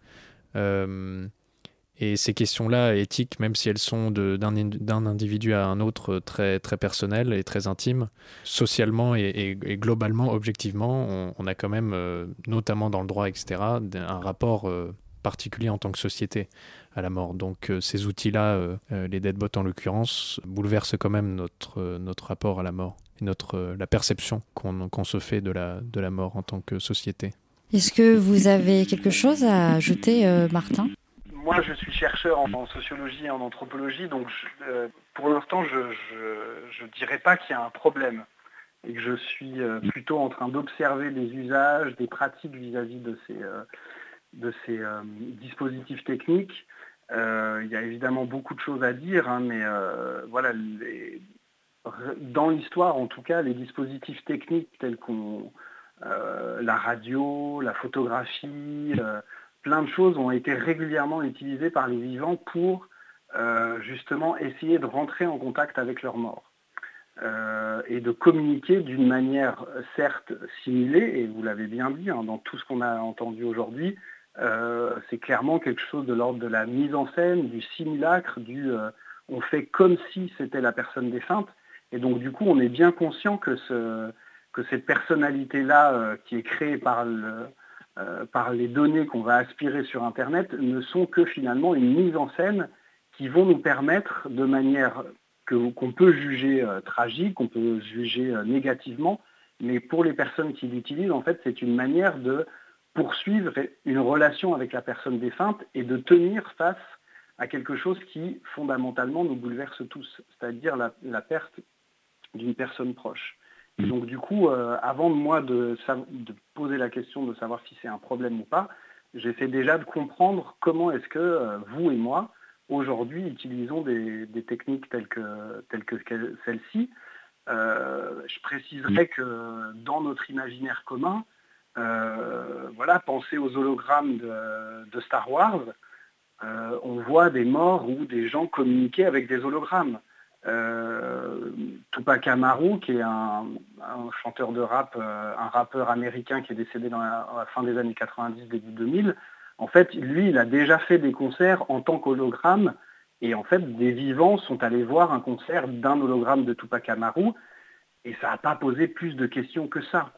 Et ces questions-là, éthiques, même si elles sont d'un individu à un autre très, très personnelles et très intimes, socialement et, globalement, objectivement, on, a quand même, euh, notamment dans le droit, etc., un rapport euh, particulier en tant que société à la mort. Donc euh, ces outils-là, les deadbots en l'occurrence, bouleversent quand même notre, notre rapport à la mort et notre, la perception qu'on se fait de la, de la mort en tant que société. Est-ce que vous avez quelque chose à ajouter, Martin? Moi, je suis chercheur en, sociologie et en anthropologie, donc euh, pour l'instant, je ne dirais pas qu'il y a un problème et que je suis euh, plutôt en train d'observer des usages, des pratiques vis-à-vis de ces, euh, de ces dispositifs techniques. il y a évidemment beaucoup de choses à dire, hein, mais voilà, dans l'histoire, en tout cas, les dispositifs techniques tels qu'on la radio, la photographie, plein de choses ont été régulièrement utilisées par les vivants pour euh, justement essayer de rentrer en contact avec leur mort. Euh, et de communiquer d'une manière certes simulée, et vous l'avez bien dit, hein, dans tout ce qu'on a entendu aujourd'hui, euh, c'est clairement quelque chose de l'ordre de la mise en scène, du simulacre, du on fait comme si c'était la personne défunte. Et donc du coup, on est bien conscient que, ce, que cette personnalité-là, qui est créée par le, euh, par les données qu'on va aspirer sur Internet ne sont que finalement une mise en scène qui vont nous permettre de manière qu'on peut juger euh, tragique, qu'on peut juger euh, négativement, mais pour les personnes qui l'utilisent, en fait, c'est une manière de poursuivre une relation avec la personne défunte et de tenir face à quelque chose qui fondamentalement nous bouleverse tous, c'est-à-dire la perte d'une personne proche. Donc du coup, euh, avant de moi de, poser la question de savoir si c'est un problème ou pas, j'essaie déjà de comprendre comment est-ce que euh, vous et moi, aujourd'hui, utilisons des, techniques telles que, telles que celle-ci. Euh, je préciserai que dans notre imaginaire commun, voilà, pensez aux hologrammes de Star Wars, on voit des morts ou des gens communiquer avec des hologrammes. Euh, Tupac Amaru, qui est un, chanteur de rap, euh, un rappeur américain qui est décédé dans la, fin des années 90, début 2000, en fait, lui, il a déjà fait des concerts en tant qu'hologramme, et en fait, des vivants sont allés voir un concert d'un hologramme de Tupac Amaru, et ça n'a pas posé plus de questions que ça.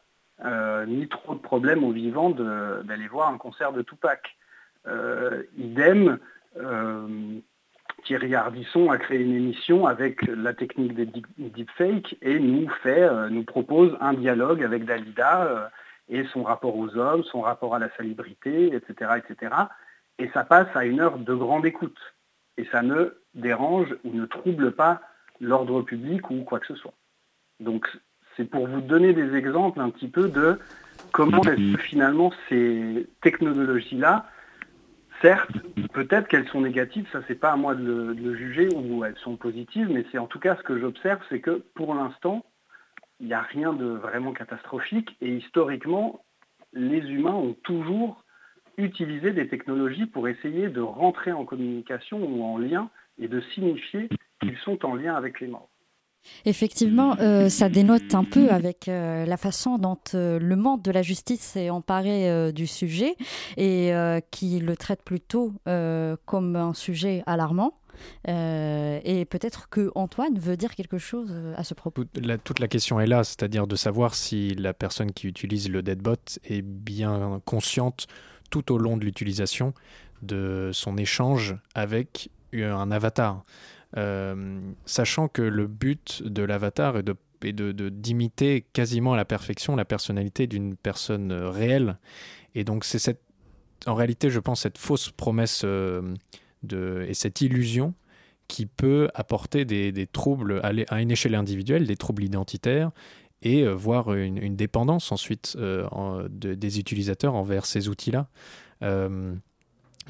ni trop de problèmes aux vivants d'aller voir un concert de Tupac. idem, Thierry Ardisson a créé une émission avec la technique des deepfakes et nous fait, nous propose un dialogue avec Dalida et son rapport aux hommes, son rapport à la salubrité, etc., etc. Et ça passe à une heure de grande écoute. Et ça ne dérange ou ne trouble pas l'ordre public ou quoi que ce soit. Donc c'est pour vous donner des exemples un petit peu de comment est-ce que finalement ces technologies-là, certes, peut-être qu'elles sont négatives, ça c'est pas à moi de le, juger, ou elles sont positives, mais c'est en tout cas ce que j'observe, c'est que pour l'instant, il n'y a rien de vraiment catastrophique et historiquement, les humains ont toujours utilisé des technologies pour essayer de rentrer en communication ou en lien et de signifier qu'ils sont en lien avec les morts. Effectivement, euh, ça dénote un peu avec euh, la façon dont euh, le monde de la justice s'est emparé du sujet et qui le traite plutôt comme un sujet alarmant. Et peut-être que Antoine veut dire quelque chose à ce propos. La, toute la question est là, c'est-à-dire de savoir si la personne qui utilise le deadbot est bien consciente tout au long de l'utilisation de son échange avec un avatar. Euh, sachant que le but de l'avatar est de d'imiter quasiment à la perfection la personnalité d'une personne réelle et donc c'est cette en réalité je pense cette fausse promesse euh, de, et cette illusion qui peut apporter des, des troubles à, à une échelle individuelle, des troubles identitaires, et euh, voire une, dépendance ensuite euh, en, de, des utilisateurs envers ces outils-là.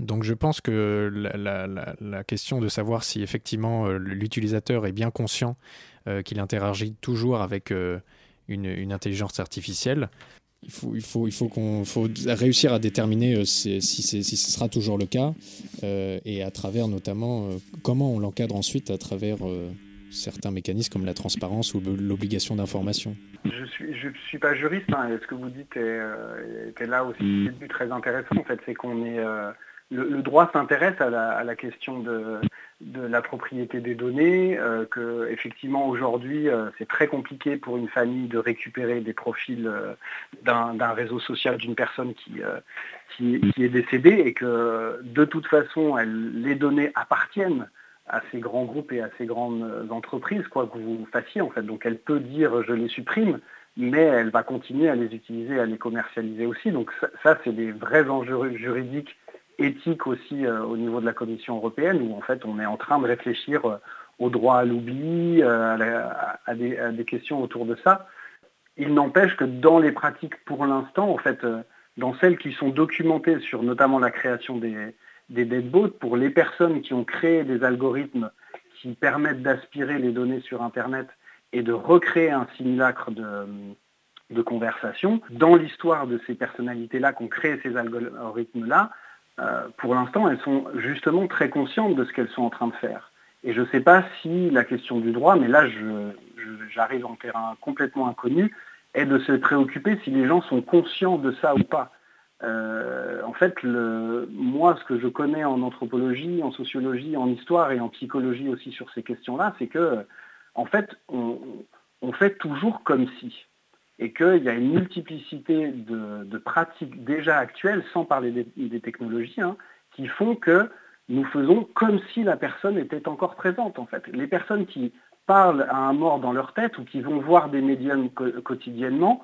Donc je pense que la, la, la, la, question de savoir si effectivement euh, l'utilisateur est bien conscient euh, qu'il interagit toujours avec euh, une, une, intelligence artificielle, il faut, il faut, il faut, qu'on, faut réussir à déterminer euh, si, si, si, ce sera toujours le cas euh, et à travers notamment euh, comment on l'encadre ensuite à travers euh, certains mécanismes comme la transparence ou l'obligation d'information. Je ne suis, je suis pas juriste, hein, et ce que vous dites est, euh, est là aussi mmh. très intéressant. En fait, c'est qu'on est, euh, le, droit s'intéresse à la, question de, la propriété des données, euh, que effectivement aujourd'hui euh, c'est très compliqué pour une famille de récupérer des profils euh, d'un réseau social d'une personne qui, qui, est décédée et que de toute façon les données appartiennent à ces grands groupes et à ces grandes entreprises, quoi que vous fassiez en fait. Donc elle peut dire je les supprime, mais elle va continuer à les utiliser, à les commercialiser aussi. Donc ça c'est des vrais enjeux juridiques éthique aussi euh, au niveau de la Commission européenne, où en fait on est en train de réfléchir euh, au droit à l'oubli, euh, à, des, questions autour de ça. Il n'empêche que dans les pratiques pour l'instant, en fait, dans celles qui sont documentées sur notamment la création des, des deadbots, pour les personnes qui ont créé des algorithmes qui permettent d'aspirer les données sur Internet et de recréer un simulacre de, de conversation, dans l'histoire de ces personnalités-là qui ont créé ces algorithmes-là, pour l'instant, elles sont justement très conscientes de ce qu'elles sont en train de faire. Et je ne sais pas si la question du droit, mais là j'arrive en terrain complètement inconnu, est de se préoccuper si les gens sont conscients de ça ou pas. Euh, en fait, moi, ce que je connais en anthropologie, en sociologie, en histoire et en psychologie aussi sur ces questions-là, c'est que, en fait, on fait toujours comme si et qu'il y a une multiplicité de, pratiques déjà actuelles, sans parler des, des technologies, hein, qui font que nous faisons comme si la personne était encore présente, en fait. Les personnes qui parlent à un mort dans leur tête ou qui vont voir des médiums quotidiennement,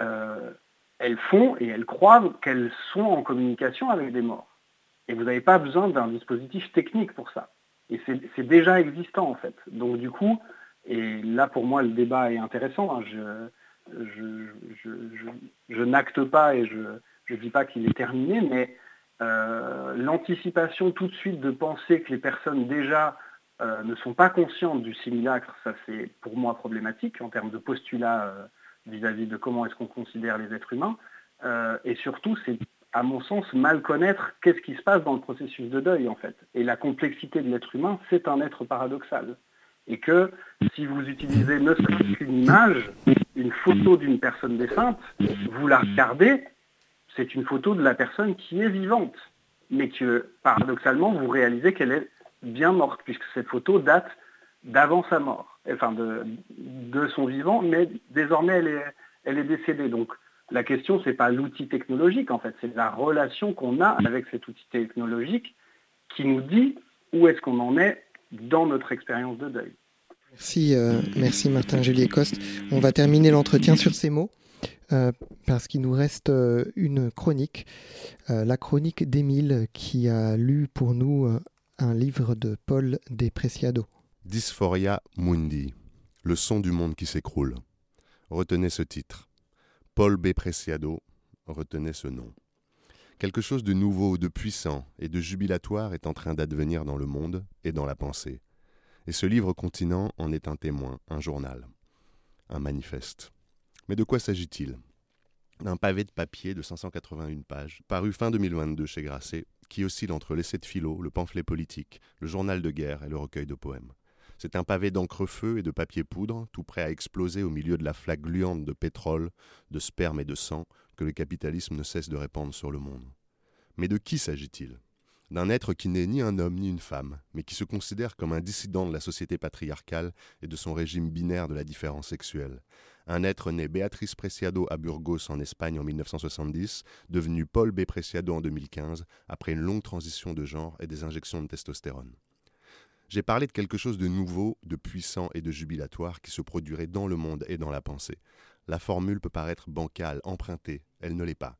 euh, elles font et elles croient qu'elles sont en communication avec des morts. Et vous n'avez pas besoin d'un dispositif technique pour ça. Et c'est déjà existant, en fait. Donc, du coup, et là, pour moi, le débat est intéressant. Hein, je, je, n'acte pas et je ne dis pas qu'il est terminé, mais euh, l'anticipation tout de suite de penser que les personnes déjà euh, ne sont pas conscientes du simulacre, ça c'est pour moi problématique en termes de postulat euh, vis-à-vis de comment est-ce qu'on considère les êtres humains. Euh, et surtout, c'est à mon sens mal connaître qu'est-ce qui se passe dans le processus de deuil en fait. Et la complexité de l'être humain, c'est un être paradoxal et que si vous utilisez ne serait-ce qu'une image, une photo d'une personne défunte, vous la regardez, c'est une photo de la personne qui est vivante, mais que paradoxalement vous réalisez qu'elle est bien morte, puisque cette photo date d'avant sa mort, enfin de, son vivant, mais désormais elle est, elle est décédée. Donc La question, ce n'est pas l'outil technologique, en fait, c'est la relation qu'on a avec cet outil technologique qui nous dit où est-ce qu'on en est dans notre expérience de deuil. Merci, euh, merci Martin Juliet Coste. On va terminer l'entretien sur ces mots. Euh, parce qu'il nous reste euh, une chronique, la chronique d'Émile qui a lu pour nous un livre de Paul Despreciado. Dysphoria Mundi, le son du monde qui s'écroule. Retenez ce titre. Paul B. Preciado, retenez ce nom. Quelque chose de nouveau, de puissant et de jubilatoire est en train d'advenir dans le monde et dans la pensée. Et ce livre continent en est un témoin, un journal, un manifeste. Mais de quoi s'agit-il? D'un pavé de papier de 581 pages, paru fin 2022 chez Grasset, qui oscille entre l'essai de philo, le pamphlet politique, le journal de guerre et le recueil de poèmes. C'est un pavé d'encre feu et de papier poudre, tout prêt à exploser au milieu de la flaque gluante de pétrole, de sperme et de sang que le capitalisme ne cesse de répandre sur le monde. Mais de qui s'agit-il? D'un être qui n'est ni un homme ni une femme, mais qui se considère comme un dissident de la société patriarcale et de son régime binaire de la différence sexuelle. Un être né Béatrice Preciado à Burgos en Espagne en 1970, devenu Paul B. Preciado en 2015, après une longue transition de genre et des injections de testostérone. J'ai parlé de quelque chose de nouveau, de puissant et de jubilatoire qui se produirait dans le monde et dans la pensée. La formule peut paraître bancale, empruntée, elle ne l'est pas.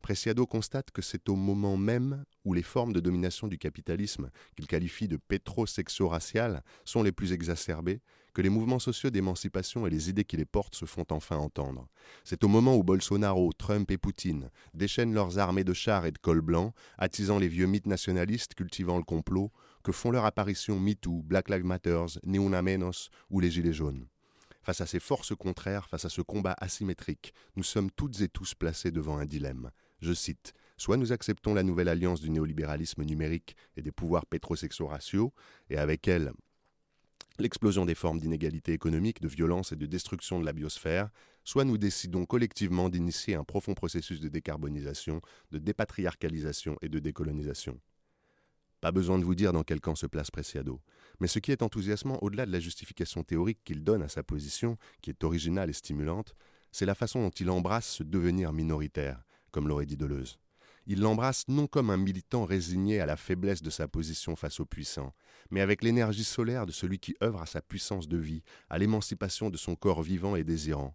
Preciado constate que c'est au moment même où les formes de domination du capitalisme, qu'il qualifie de pétrosexo-raciales, sont les plus exacerbées, que les mouvements sociaux d'émancipation et les idées qui les portent se font enfin entendre. C'est au moment où Bolsonaro, Trump et Poutine déchaînent leurs armées de chars et de cols blancs, attisant les vieux mythes nationalistes, cultivant le complot, que font leur apparition MeToo, Black Lives Matter, Ni Una Menos ou les Gilets jaunes. Face à ces forces contraires, face à ce combat asymétrique, nous sommes toutes et tous placés devant un dilemme. Je cite Soit nous acceptons la nouvelle alliance du néolibéralisme numérique et des pouvoirs pétrosexo-raciaux, et avec elle l'explosion des formes d'inégalité économique, de violence et de destruction de la biosphère, soit nous décidons collectivement d'initier un profond processus de décarbonisation, de dépatriarcalisation et de décolonisation. Pas besoin de vous dire dans quel camp se place Preciado. Mais ce qui est enthousiasmant, au-delà de la justification théorique qu'il donne à sa position, qui est originale et stimulante, c'est la façon dont il embrasse ce devenir minoritaire, comme l'aurait dit Deleuze. Il l'embrasse non comme un militant résigné à la faiblesse de sa position face aux puissants, mais avec l'énergie solaire de celui qui œuvre à sa puissance de vie, à l'émancipation de son corps vivant et désirant.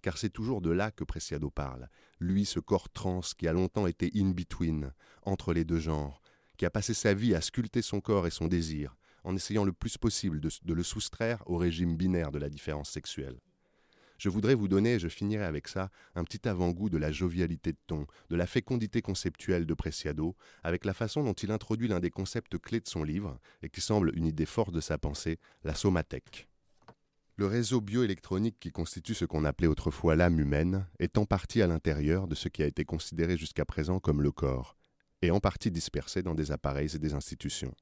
Car c'est toujours de là que Preciado parle, lui ce corps trans qui a longtemps été in-between, entre les deux genres, qui a passé sa vie à sculpter son corps et son désir, en essayant le plus possible de, le soustraire au régime binaire de la différence sexuelle. Je voudrais vous donner, et je finirai avec ça, un petit avant-goût de la jovialité de ton, de la fécondité conceptuelle de Preciado, avec la façon dont il introduit l'un des concepts clés de son livre, et qui semble une idée forte de sa pensée, la somathèque. Le réseau bioélectronique qui constitue ce qu'on appelait autrefois l'âme humaine est en partie à l'intérieur de ce qui a été considéré jusqu'à présent comme le corps, et en partie dispersés dans des appareils et des institutions.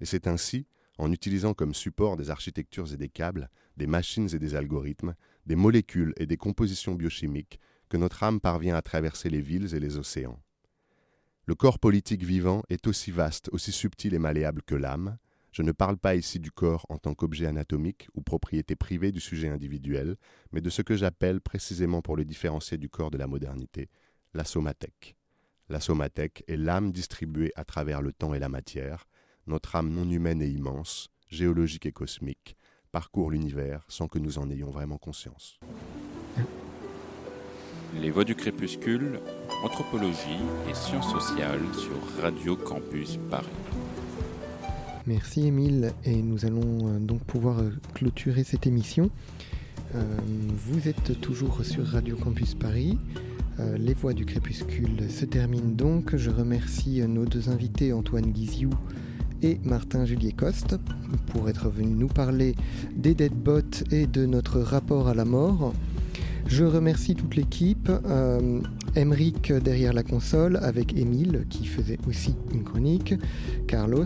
Et c'est ainsi, en utilisant comme support des architectures et des câbles, des machines et des algorithmes, des molécules et des compositions biochimiques, que notre âme parvient à traverser les villes et les océans. Le corps politique vivant est aussi vaste, aussi subtil et malléable que l'âme. Je ne parle pas ici du corps en tant qu'objet anatomique ou propriété privée du sujet individuel, mais de ce que j'appelle, précisément pour le différencier du corps de la modernité, la somathèque. La somathèque est l'âme distribuée à travers le temps et la matière. Notre âme non humaine et immense, géologique et cosmique, parcourt l'univers sans que nous en ayons vraiment conscience. Les voix du crépuscule, anthropologie et sciences sociales sur Radio Campus Paris. Merci Émile et nous allons euh, donc pouvoir euh, clôturer cette émission. Euh, vous êtes toujours sur Radio Campus Paris. Euh, les voix du crépuscule se terminent donc. Je remercie nos deux invités, Antoine Guiziou et Martin Julier-Coste, pour être venus nous parler des deadbots et de notre rapport à la mort. Je remercie toute l'équipe, euh, derrière la console avec Émile qui faisait aussi une chronique, Carlos,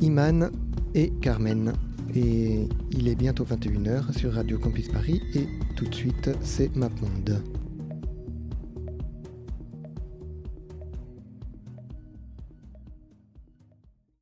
Iman et Carmen. Et il est bientôt 21h sur Radio Campus Paris et tout de suite c'est MapMonde.